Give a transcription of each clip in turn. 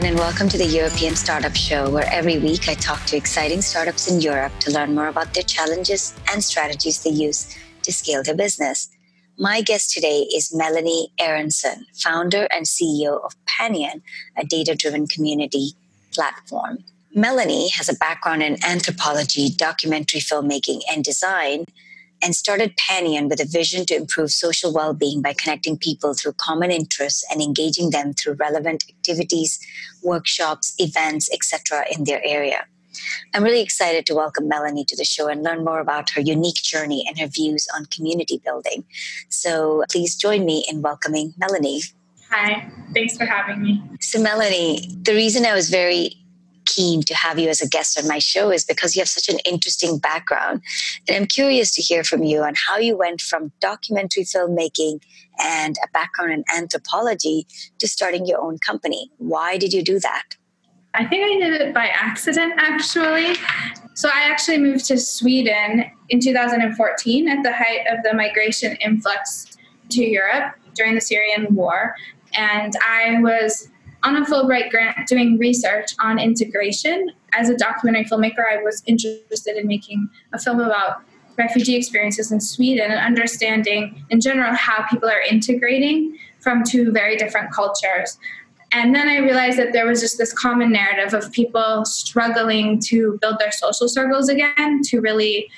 everyone, and welcome to the European Startup Show, where every week I talk to exciting startups in Europe to learn more about their challenges and strategies they use to scale their business. My guest today is Melanie Aronson, founder and CEO of Panion, a data driven community platform. Melanie has a background in anthropology, documentary filmmaking, and design and started Panion with a vision to improve social well being by connecting people through common interests and engaging them through relevant activities, workshops, events, etc., in their area. I'm really excited to welcome Melanie to the show and learn more about her unique journey and her views on community building. So please join me in welcoming Melanie. Hi, thanks for having me. So, Melanie, the reason I was very keen to have you as a guest on my show is because you have such an interesting background. And I'm curious to hear from you on how you went from documentary filmmaking and a background in anthropology to starting your own company. Why did you do that? I think I did it by accident, actually. So I actually moved to Sweden in 2014 at the height of the migration influx to Europe during the Syrian war. And I was on a Fulbright grant doing research on integration. As a documentary filmmaker, I was interested in making a film about refugee experiences in Sweden and understanding in general how people are integrating from two very different cultures. And then I realized that there was just this common narrative of people struggling to build their social circles again, to really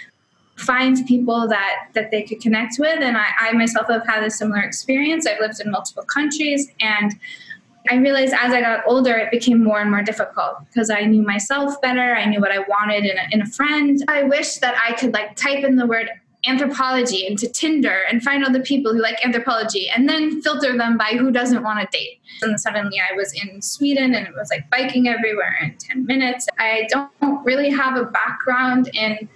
find people that that they could connect with. And I, I myself have had a similar experience. I've lived in multiple countries and I realized as I got older, it became more and more difficult because I knew myself better. I knew what I wanted in a, in a friend. I wish that I could like type in the word anthropology into Tinder and find all the people who like anthropology and then filter them by who doesn't want to date. And suddenly I was in Sweden and it was like biking everywhere in 10 minutes. I don't really have a background in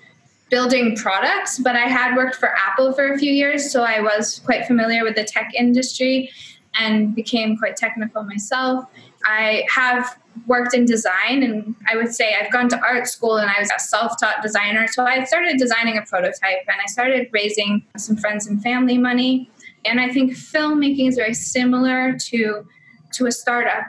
building products, but I had worked for Apple for a few years, so I was quite familiar with the tech industry and became quite technical myself. I have worked in design and I would say I've gone to art school and I was a self taught designer. So I started designing a prototype and I started raising some friends and family money. And I think filmmaking is very similar to, to a startup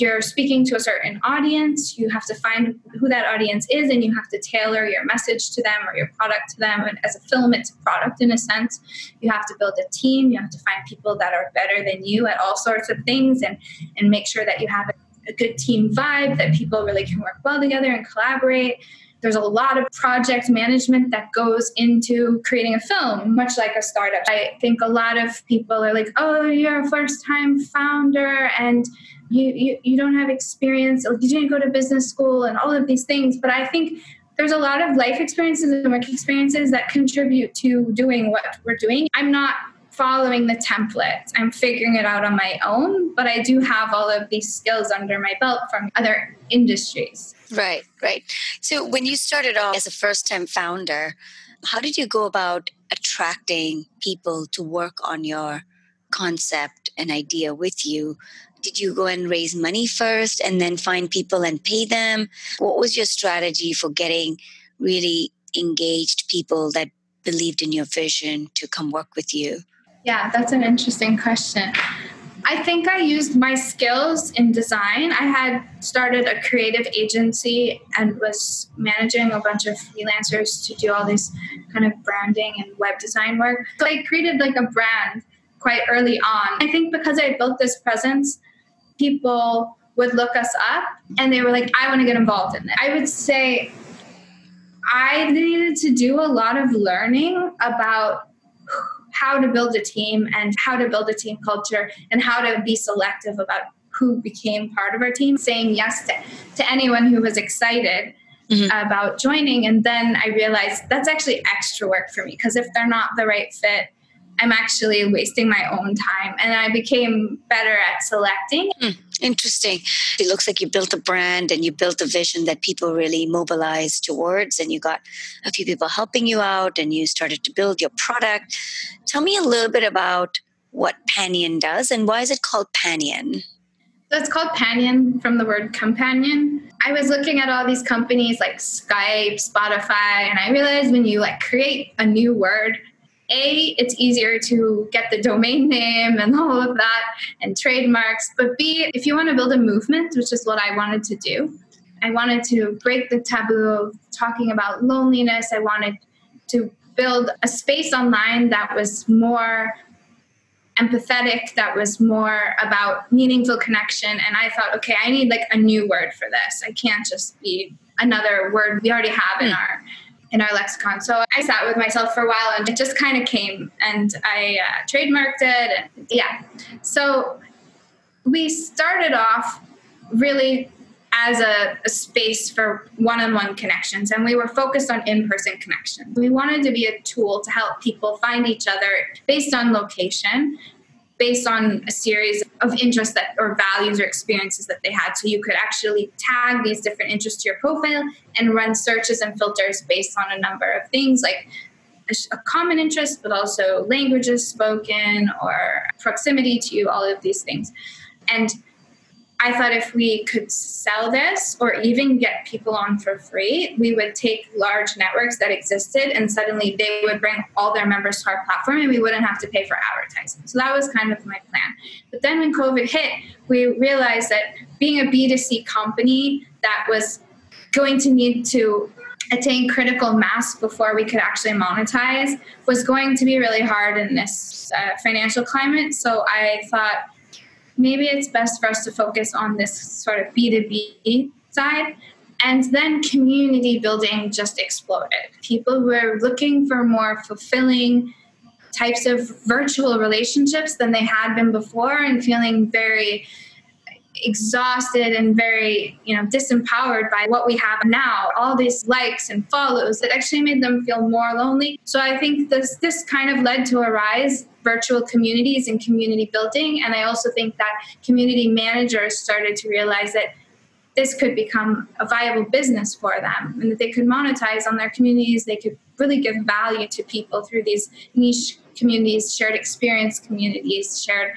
you're speaking to a certain audience you have to find who that audience is and you have to tailor your message to them or your product to them. And as a film it's a product in a sense. You have to build a team you have to find people that are better than you at all sorts of things and and make sure that you have a, a good team vibe that people really can work well together and collaborate there's a lot of project management that goes into creating a film, much like a startup. I think a lot of people are like, oh, you're a first time founder and you, you, you don't have experience, you didn't go to business school and all of these things. But I think there's a lot of life experiences and work experiences that contribute to doing what we're doing. I'm not following the template. I'm figuring it out on my own, but I do have all of these skills under my belt from other industries. Right, right. So when you started off as a first time founder, how did you go about attracting people to work on your concept and idea with you? Did you go and raise money first and then find people and pay them? What was your strategy for getting really engaged people that believed in your vision to come work with you? Yeah, that's an interesting question. I think I used my skills in design. I had started a creative agency and was managing a bunch of freelancers to do all this kind of branding and web design work. So I created like a brand quite early on. I think because I built this presence, people would look us up and they were like, I want to get involved in it. I would say I needed to do a lot of learning about how to build a team and how to build a team culture and how to be selective about who became part of our team, saying yes to, to anyone who was excited mm-hmm. about joining. And then I realized that's actually extra work for me because if they're not the right fit, I'm actually wasting my own time. And I became better at selecting. Mm, interesting. It looks like you built a brand and you built a vision that people really mobilized towards, and you got a few people helping you out, and you started to build your product. Tell me a little bit about what Panion does and why is it called Panion? So it's called Panion from the word companion. I was looking at all these companies like Skype, Spotify, and I realized when you like create a new word, a it's easier to get the domain name and all of that and trademarks but b if you want to build a movement which is what i wanted to do i wanted to break the taboo of talking about loneliness i wanted to build a space online that was more empathetic that was more about meaningful connection and i thought okay i need like a new word for this i can't just be another word we already have in hmm. our in our lexicon. So i sat with myself for a while and it just kind of came and i uh, trademarked it and yeah. So we started off really as a, a, space for one-on-one connections and we were focused on in-person connections. We wanted to be a tool to help people find each other based on location based on a series of interests that or values or experiences that they had. So you could actually tag these different interests to your profile and run searches and filters based on a number of things like a common interest but also languages spoken or proximity to you all of these things. And I thought if we could sell this or even get people on for free, we would take large networks that existed and suddenly they would bring all their members to our platform and we wouldn't have to pay for advertising. So that was kind of my plan. But then when COVID hit, we realized that being a B2C company that was going to need to attain critical mass before we could actually monetize was going to be really hard in this uh, financial climate. So I thought, maybe it's best for us to focus on this sort of B2B side. And then community building just exploded. People were looking for more fulfilling types of virtual relationships than they had been before and feeling very exhausted and very you know disempowered by what we have now all these likes and follows that actually made them feel more lonely so i think this this kind of led to a rise virtual communities and community building and i also think that community managers started to realize that this could become a viable business for them and that they could monetize on their communities they could really give value to people through these niche communities shared experience communities shared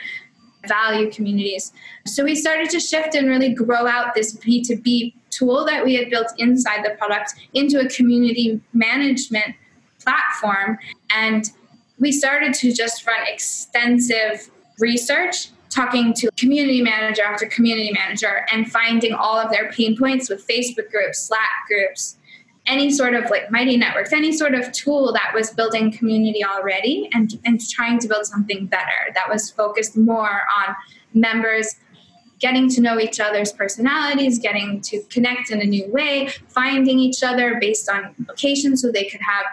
value communities. So we started to shift and really grow out this B2B tool that we had built inside the product into a community management platform. And we started to just run extensive research talking to community manager after community manager and finding all of their pain points with Facebook groups, Slack groups, any sort of like mighty networks, any sort of tool that was building community already and, and trying to build something better that was focused more on members getting to know each other's personalities, getting to connect in a new way, finding each other based on location so they could have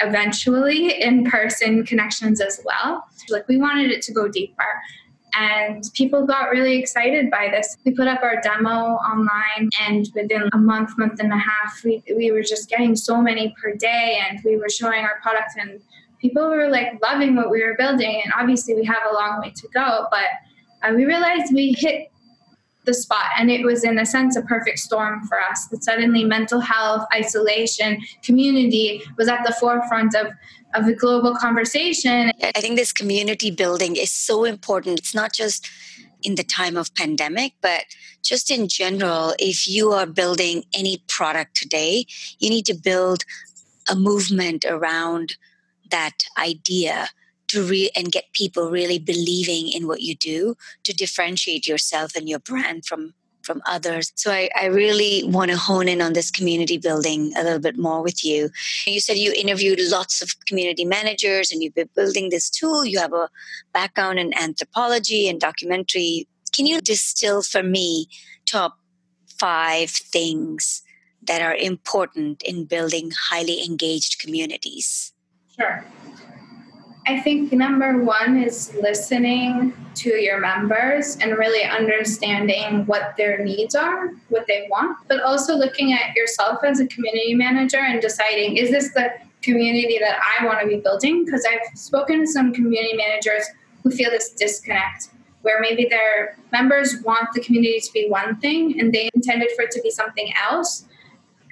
eventually in person connections as well. Like we wanted it to go deeper and people got really excited by this. We put up our demo online, and within a month, month and a half, we, we were just getting so many per day, and we were showing our product, and people were like loving what we were building. And obviously, we have a long way to go, but uh, we realized we hit the spot and it was in a sense a perfect storm for us that suddenly mental health isolation community was at the forefront of of the global conversation. I think this community building is so important. It's not just in the time of pandemic, but just in general, if you are building any product today, you need to build a movement around that idea to re- and get people really believing in what you do to differentiate yourself and your brand from from others. So I, I really want to hone in on this community building a little bit more with you. You said you interviewed lots of community managers and you've been building this tool. You have a background in anthropology and documentary. Can you distill for me top five things that are important in building highly engaged communities? Sure. I think number one is listening to your members and really understanding what their needs are, what they want, but also looking at yourself as a community manager and deciding is this the community that I want to be building? Because I've spoken to some community managers who feel this disconnect where maybe their members want the community to be one thing and they intended for it to be something else.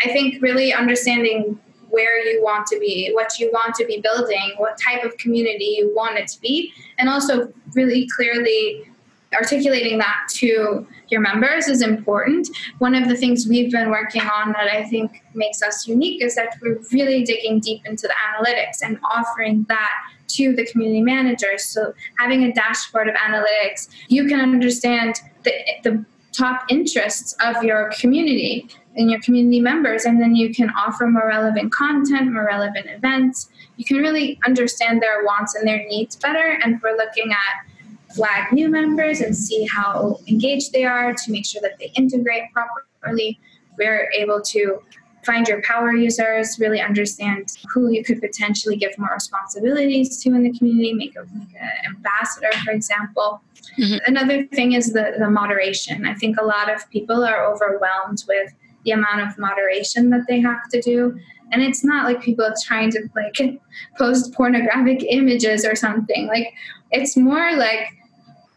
I think really understanding where you want to be, what you want to be building, what type of community you want it to be, and also really clearly articulating that to your members is important. One of the things we've been working on that I think makes us unique is that we're really digging deep into the analytics and offering that to the community managers. So having a dashboard of analytics, you can understand the, the top interests of your community and your community members, and then you can offer more relevant content, more relevant events. You can really understand their wants and their needs better. And we're looking at flag new members and see how engaged they are to make sure that they integrate properly. We're able to find your power users, really understand who you could potentially give more responsibilities to in the community, make, a, an ambassador, for example. Mm-hmm. Another thing is the, the moderation. I think a lot of people are overwhelmed with the amount of moderation that they have to do. And it's not like people are trying to like post pornographic images or something. Like it's more like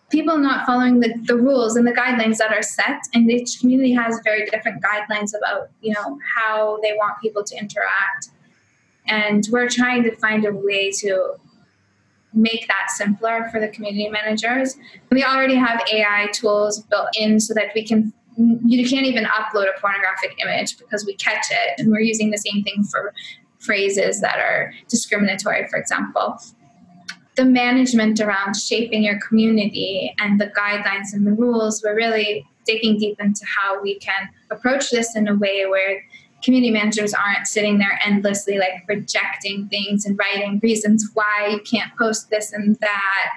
people not following the, the rules and the guidelines that are set and each community has very different guidelines about you know how they want people to interact and we're trying to find a way to make that simpler for the community managers we already have ai tools built in so that we can you can't even upload a pornographic image because we catch it. And we're using the same thing for phrases that are discriminatory for example. The management around shaping your community and the guidelines and the rules, we're really digging deep into how we can approach this in a way where community managers aren't sitting there endlessly like rejecting things and writing reasons why you can't post this and that.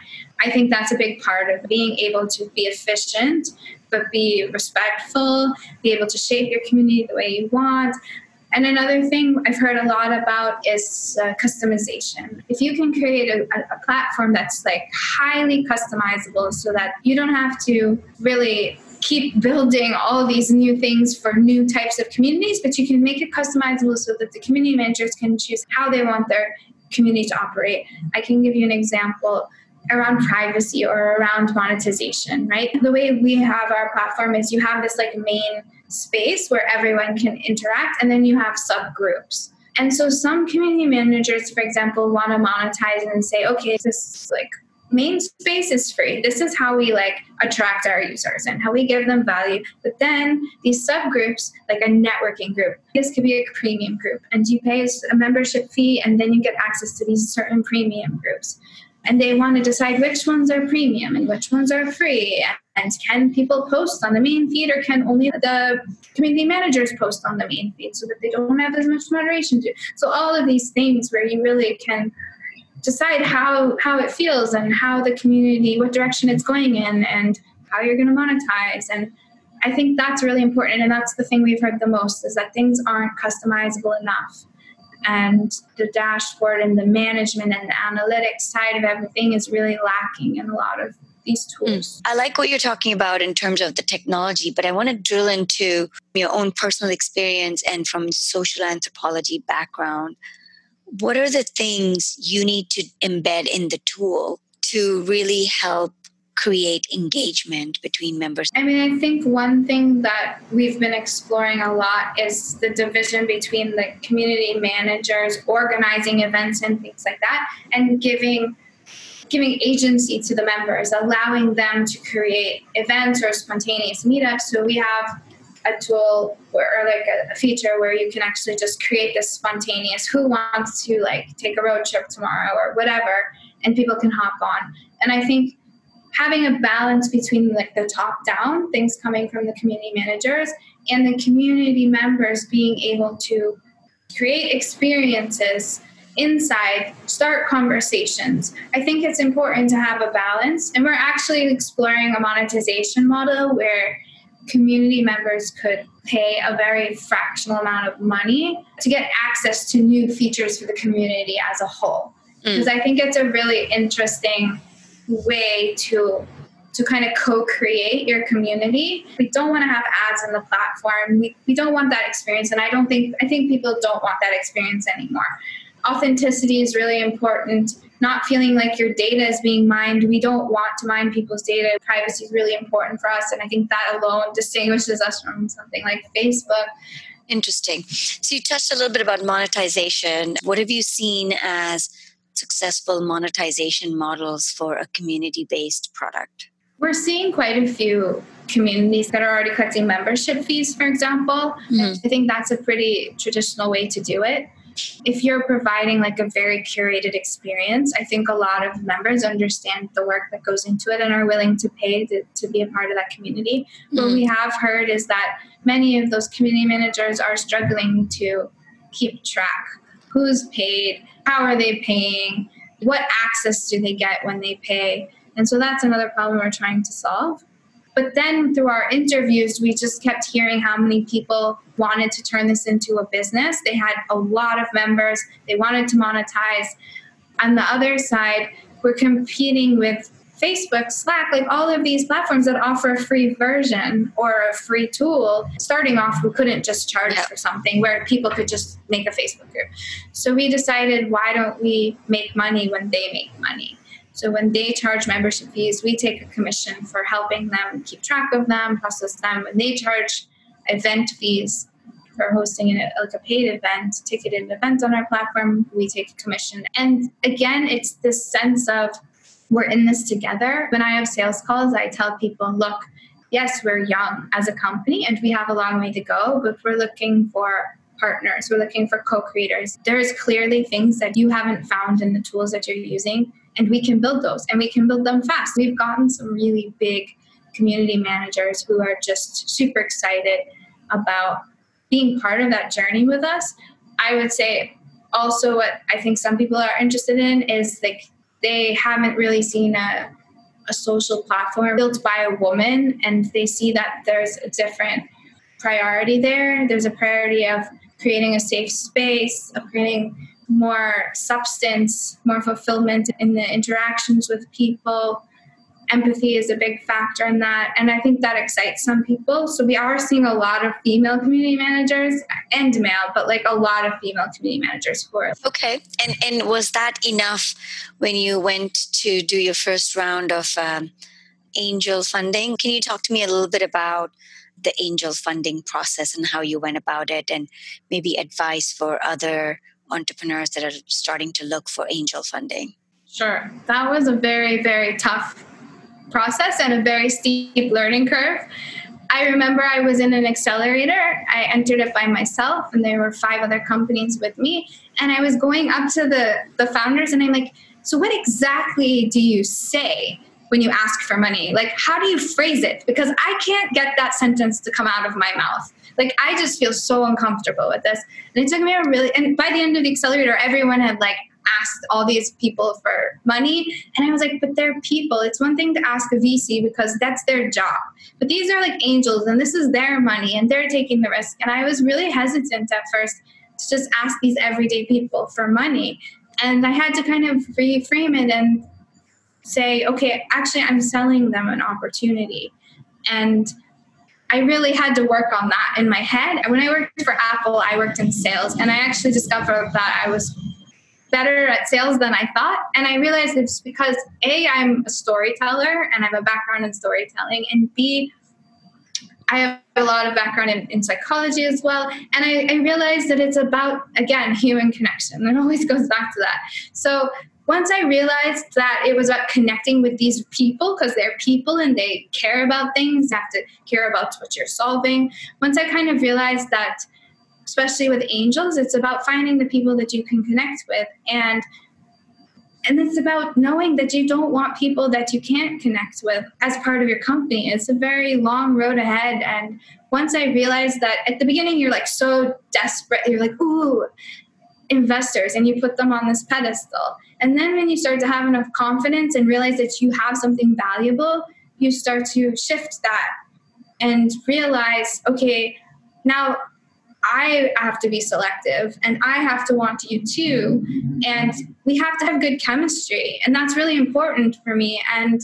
I think that's a big part of being able to be efficient, but be respectful, be able to shape your community the way you want, and another thing I've heard a lot about is uh, customization. If you can create a, a, platform that's like highly customizable so that you don't have to really keep building all these new things for new types of communities, but you can make it customizable so that the community managers can choose how they want their community to operate. I can give you an example around privacy or around monetization, right? The way we have our platform is you have this like main space where everyone can interact, and then you have subgroups. And so some community managers, for example, want to monetize and say, okay, this is like main space is free. This is how we like attract our users and how we give them value. But then these subgroups, like a networking group, this could be a premium group, and you pay a membership fee, and then you get access to these certain premium groups and they want to decide which ones are premium and which ones are free and can people post on the main feed or can only the community managers post on the main feed so that they don't have as much moderation to so all of these things where you really can decide how how it feels and how the community what direction it's going in and how you're going to monetize and i think that's really important and that's the thing we've heard the most is that things aren't customizable enough and the dashboard and the management and the analytics side of everything is really lacking in a lot of these hmm. tools. I like what you're talking about in terms of the technology, but I want to drill into your own personal experience and from social anthropology background. What are the things you need to embed in the tool to really help create engagement between members? I mean, I think one thing that we've been exploring a lot is the division between the community managers organizing events and things like that and giving giving agency to the members, allowing them to create events or spontaneous meetups. So we have a tool or like a, feature where you can actually just create this spontaneous who wants to like take a road trip tomorrow or whatever and people can hop on. And i think having a balance between like the top down things coming from the community managers and the community members being able to create experiences inside start conversations i think it's important to have a balance. And we're actually exploring a monetization model where community members could pay a very fractional amount of money to get access to new features for the community as a whole because mm. i think it's a really interesting way to to kind of co-create your community. We don't want to have ads on the platform. We, we don't want that experience. And I don't think I think people don't want that experience anymore. Authenticity is really important. Not feeling like your data is being mined. We don't want to mine people's data. Privacy is really important for us. And I think that alone distinguishes us from something like Facebook. Interesting. So you touched a little bit about monetization. What have you seen as successful monetization models for a community based product? We're seeing quite a few communities that are already collecting membership fees, for example. Mm-hmm. I think that's a pretty traditional way to do it. If you're providing like a very curated experience, I think a lot of members understand the work that goes into it and are willing to pay to, to be a part of that community. Mm-hmm. What we have heard is that many of those community managers are struggling to keep track who's paid, how are they paying, what access do they get when they pay. And so that's another problem we're trying to solve. But then through our interviews, we just kept hearing how many people wanted to turn this into a business. They had a lot of members, they wanted to monetize. On the other side, we're competing with Facebook, Slack, like all of these platforms that offer a free version or a free tool. Starting off, we couldn't just charge for something where people could just make a Facebook group. So we decided, why don't we make money when they make money? So when they charge membership fees, we take a commission for helping them keep track of them, process them. When they charge event fees for hosting an, like a paid event, ticketed event on our platform, we take a commission. And again, it's this sense of we're in this together. When I have sales calls, I tell people, look, yes, we're young as a company and we have a long way to go, but we're looking for partners. We're looking for co-creators. There's clearly things that you haven't found in the tools that you're using and we can build those and we can build them fast. We've gotten some really big community managers who are just super excited about being part of that journey with us. I would say also what I think some people are interested in is like they haven't really seen a a social platform built by a woman and they see that there's a different priority there. There's a priority of creating a safe space, of creating more substance, more fulfillment in the interactions with people. Empathy is a big factor in that. And I think that excites some people. So we are seeing a lot of female community managers and male, but like a lot of female community managers who are. Okay. And, and was that enough when you went to do your first round of um, angel funding? Can you talk to me a little bit about the angel funding process and how you went about it and maybe advice for other entrepreneurs that are starting to look for angel funding? Sure. That was a very, very tough process and a very steep learning curve. I remember I was in an accelerator. I entered it by myself, and there were five other companies with me. And I was going up to the, the founders, and I'm like, So, what exactly do you say when you ask for money? Like, how do you phrase it? Because I can't get that sentence to come out of my mouth. Like I just feel so uncomfortable with this. And it took me a really and by the end of the accelerator, everyone had like asked all these people for money. And I was like, but they're people. It's one thing to ask a VC because that's their job. But these are like angels and this is their money and they're taking the risk. And I was really hesitant at first to just ask these everyday people for money. And I had to kind of reframe it and say, okay, actually, I'm selling them an opportunity. And I really had to work on that in my head. When I worked for Apple, I worked in sales, and I actually discovered that I was better at sales than I thought. And I realized it's because A, I'm a storyteller and I have a background in storytelling, and B, I have a lot of background in, in psychology as well. And I, I realized that it's about, again, human connection. It always goes back to that. So once I realized that it was about connecting with these people because they're people and they care about things, have to care about what you're solving. Once I kind of realized that, especially with angels, it's about finding the people that you can connect with and and it's about knowing that you don't want people that you can't connect with as part of your company. It's a very long road ahead. And once I realized that at the beginning, you're like so desperate, you're like, ooh, investors, and you put them on this pedestal. And then when you start to have enough confidence and realize that you have something valuable, you start to shift that and realize, okay, now I have to be selective and I have to want you too. And we have to have good chemistry. And that's really important for me. And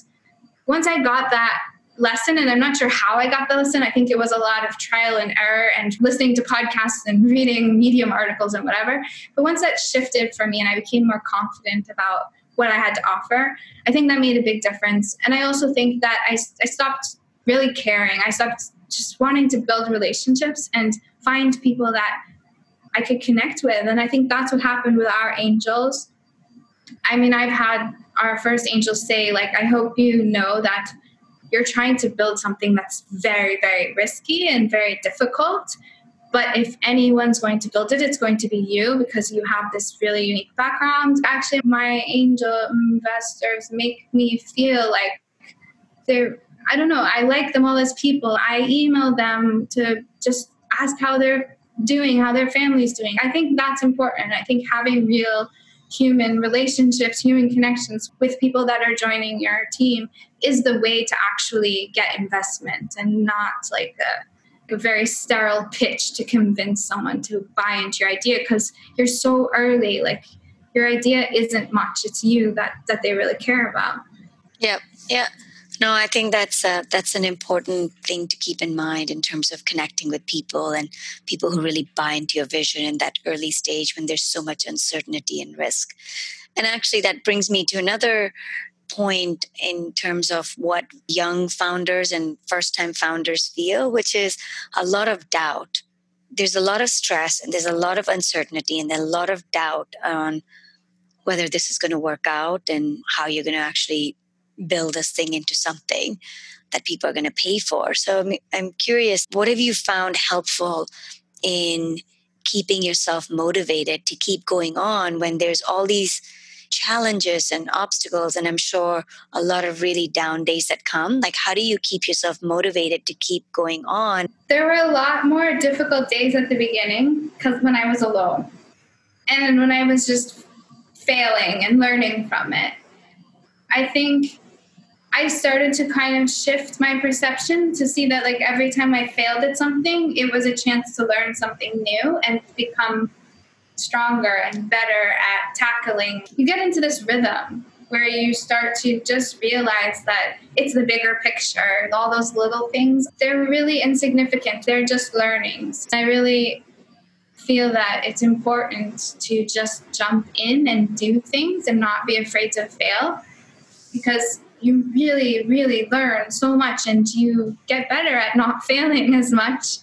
once I got that lesson and i'm not sure how i got the lesson. I think it was a lot of trial and error and listening to podcasts and reading medium articles and whatever. But once that shifted for me and i became more confident about what i had to offer i think that made a big difference. And i also think that i, I stopped really caring. I stopped just wanting to build relationships and find people that i could connect with. And i think that's what happened with our angels. I mean i've had our first angel say like i hope you know that you're trying to build something that's very, very risky and very difficult. But if anyone's going to build it, it's going to be you because you have this really unique background. Actually, my angel investors make me feel like they're, I don't know, I like them all as people. I email them to just ask how they're doing, how their family's doing. I think that's important. I think having real human relationships, human connections with people that are joining your team is the way to actually get investment and not like a, a very sterile pitch to convince someone to buy into your idea because you're so early. Like your idea isn't much, it's you that, that they really care about. Yeah, yeah. No, I think that's a, that's an important thing to keep in mind in terms of connecting with people and people who really buy into your vision in that early stage when there's so much uncertainty and risk. And actually, that brings me to another point in terms of what young founders and first time founders feel, which is a lot of doubt. There's a lot of stress and there's a lot of uncertainty and a lot of doubt on whether this is going to work out and how you're going to actually build this thing into something that people are going to pay for. So I'm, I'm curious, what have you found helpful in keeping yourself motivated to keep going on when there's all these challenges and obstacles? And i'm sure a lot of really down days that come. Like how do you keep yourself motivated to keep going on? There were a lot more difficult days at the beginning because when i was alone and when i was just failing and learning from it. I think I started to kind of shift my perception to see that like every time I failed at something, it was a chance to learn something new and become stronger and better at tackling. You get into this rhythm where you start to just realize that it's the bigger picture. All those little things, they're really insignificant. They're just learnings. I really feel that it's important to just jump in and do things and not be afraid to fail because you really, really learn so much and you get better at not failing as much.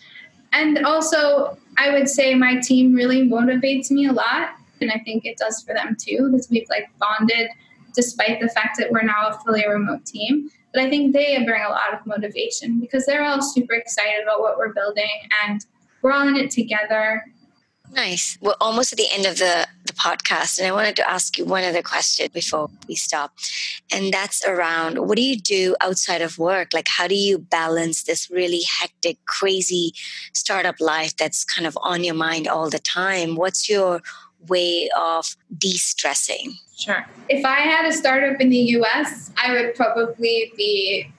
And also, I would say my team really motivates me a lot. And I think it does for them too, because we've like bonded despite the fact that we're now a fully remote team. But I think they bring a lot of motivation because they're all super excited about what we're building and we're all in it together. Nice. We're almost at the end of the, the podcast, and I wanted to ask you one other question before we stop. And that's around what do you do outside of work? Like, how do you balance this really hectic, crazy startup life that's kind of on your mind all the time? What's your way of de stressing? Sure. If I had a startup in the US, I would probably be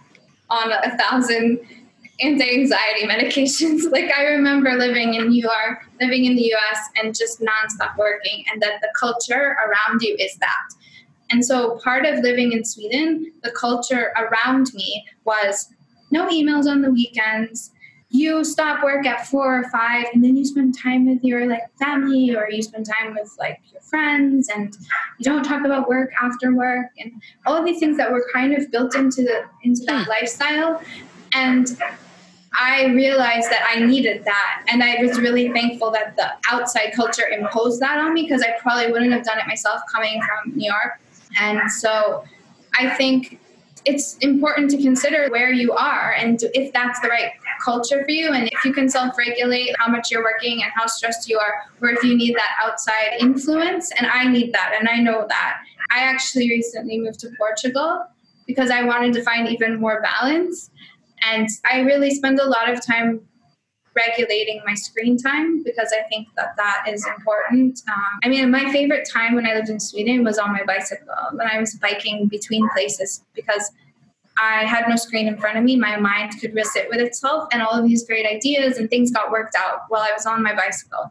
on a thousand anti-anxiety medications. like I remember living in New York, living in the US and just nonstop working and that the culture around you is that. And so part of living in Sweden, the culture around me was no emails on the weekends. You stop work at four or five and then you spend time with your like family or you spend time with like your friends and you don't talk about work after work and all of these things that were kind of built into the into that hmm. lifestyle. And I realized that I needed that. And I was really thankful that the outside culture imposed that on me because I probably wouldn't have done it myself coming from New York. And so I think it's important to consider where you are and if that's the right culture for you and if you can self-regulate how much you're working and how stressed you are or if you need that outside influence and i need that and i know that i actually recently moved to portugal because i wanted to find even more balance and I really spend a lot of time regulating my screen time because I think that that is important. Um, I mean, my favorite time when I lived in Sweden was on my bicycle when I was biking between places because I had no screen in front of me. My mind could sit with itself, and all of these great ideas and things got worked out while I was on my bicycle.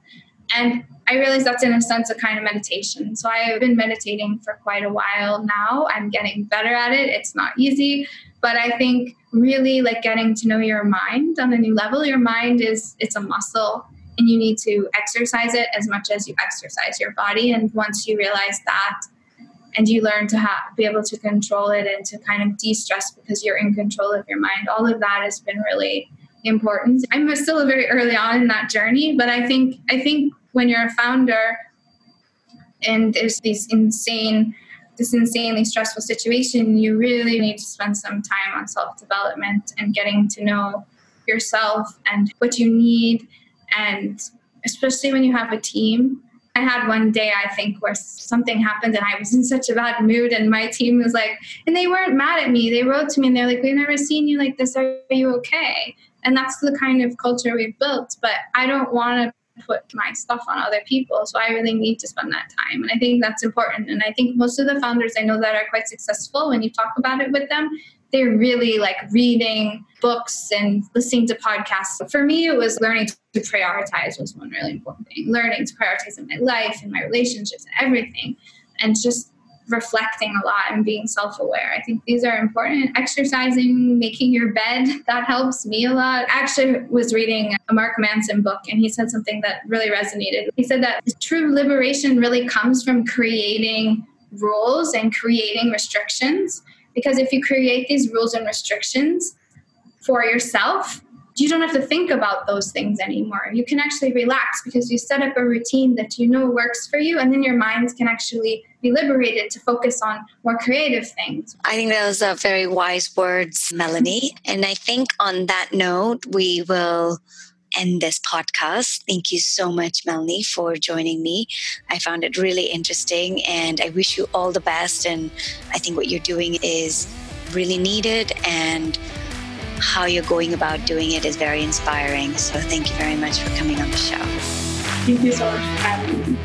And I realize that's in a sense a kind of meditation. So I have been meditating for quite a while now. I'm getting better at it. It's not easy, but I think really like getting to know your mind on a new level. Your mind is it's a muscle and you need to exercise it as much as you exercise your body. And once you realize that and you learn to be able to control it and to kind of de-stress because you're in control of your mind, all of that has been really important. I'm still very early on in that journey, but I think I think when you're a founder and there's these insane this insanely stressful situation, you really need to spend some time on self development and getting to know yourself and what you need And especially when you have a team, I had one day, I think, where something happened and I was in such a bad mood, and my team was like, and they weren't mad at me. They wrote to me and they're like, We've never seen you like this. Are you okay? And that's the kind of culture we've built. But I don't want to put my stuff on other people. So I really need to spend that time. And I think that's important. And I think most of the founders I know that are quite successful, when you talk about it with them, they're really like reading books and listening to podcasts. For me, it was learning to prioritize was one really important thing. Learning to prioritize in my life and my relationships and everything. And just reflecting a lot and being self-aware. I think these are important. Exercising, making your bed, that helps me a lot. I actually was reading a Mark Manson book and he said something that really resonated. He said that true liberation really comes from creating rules and creating restrictions because if you create these rules and restrictions for yourself, you don't have to think about those things anymore. You can actually relax because you set up a routine that you know works for you, and then your mind can actually be liberated to focus on more creative things. I think those are very wise words, Melanie. and I think on that note, we will end this podcast. Thank you so much, Melanie, for joining me. I found it really interesting and I wish you all the best. And I think what you're doing is really needed and how you're going about doing it is very inspiring. So thank you very much for coming on the show. Thank you so much for having me.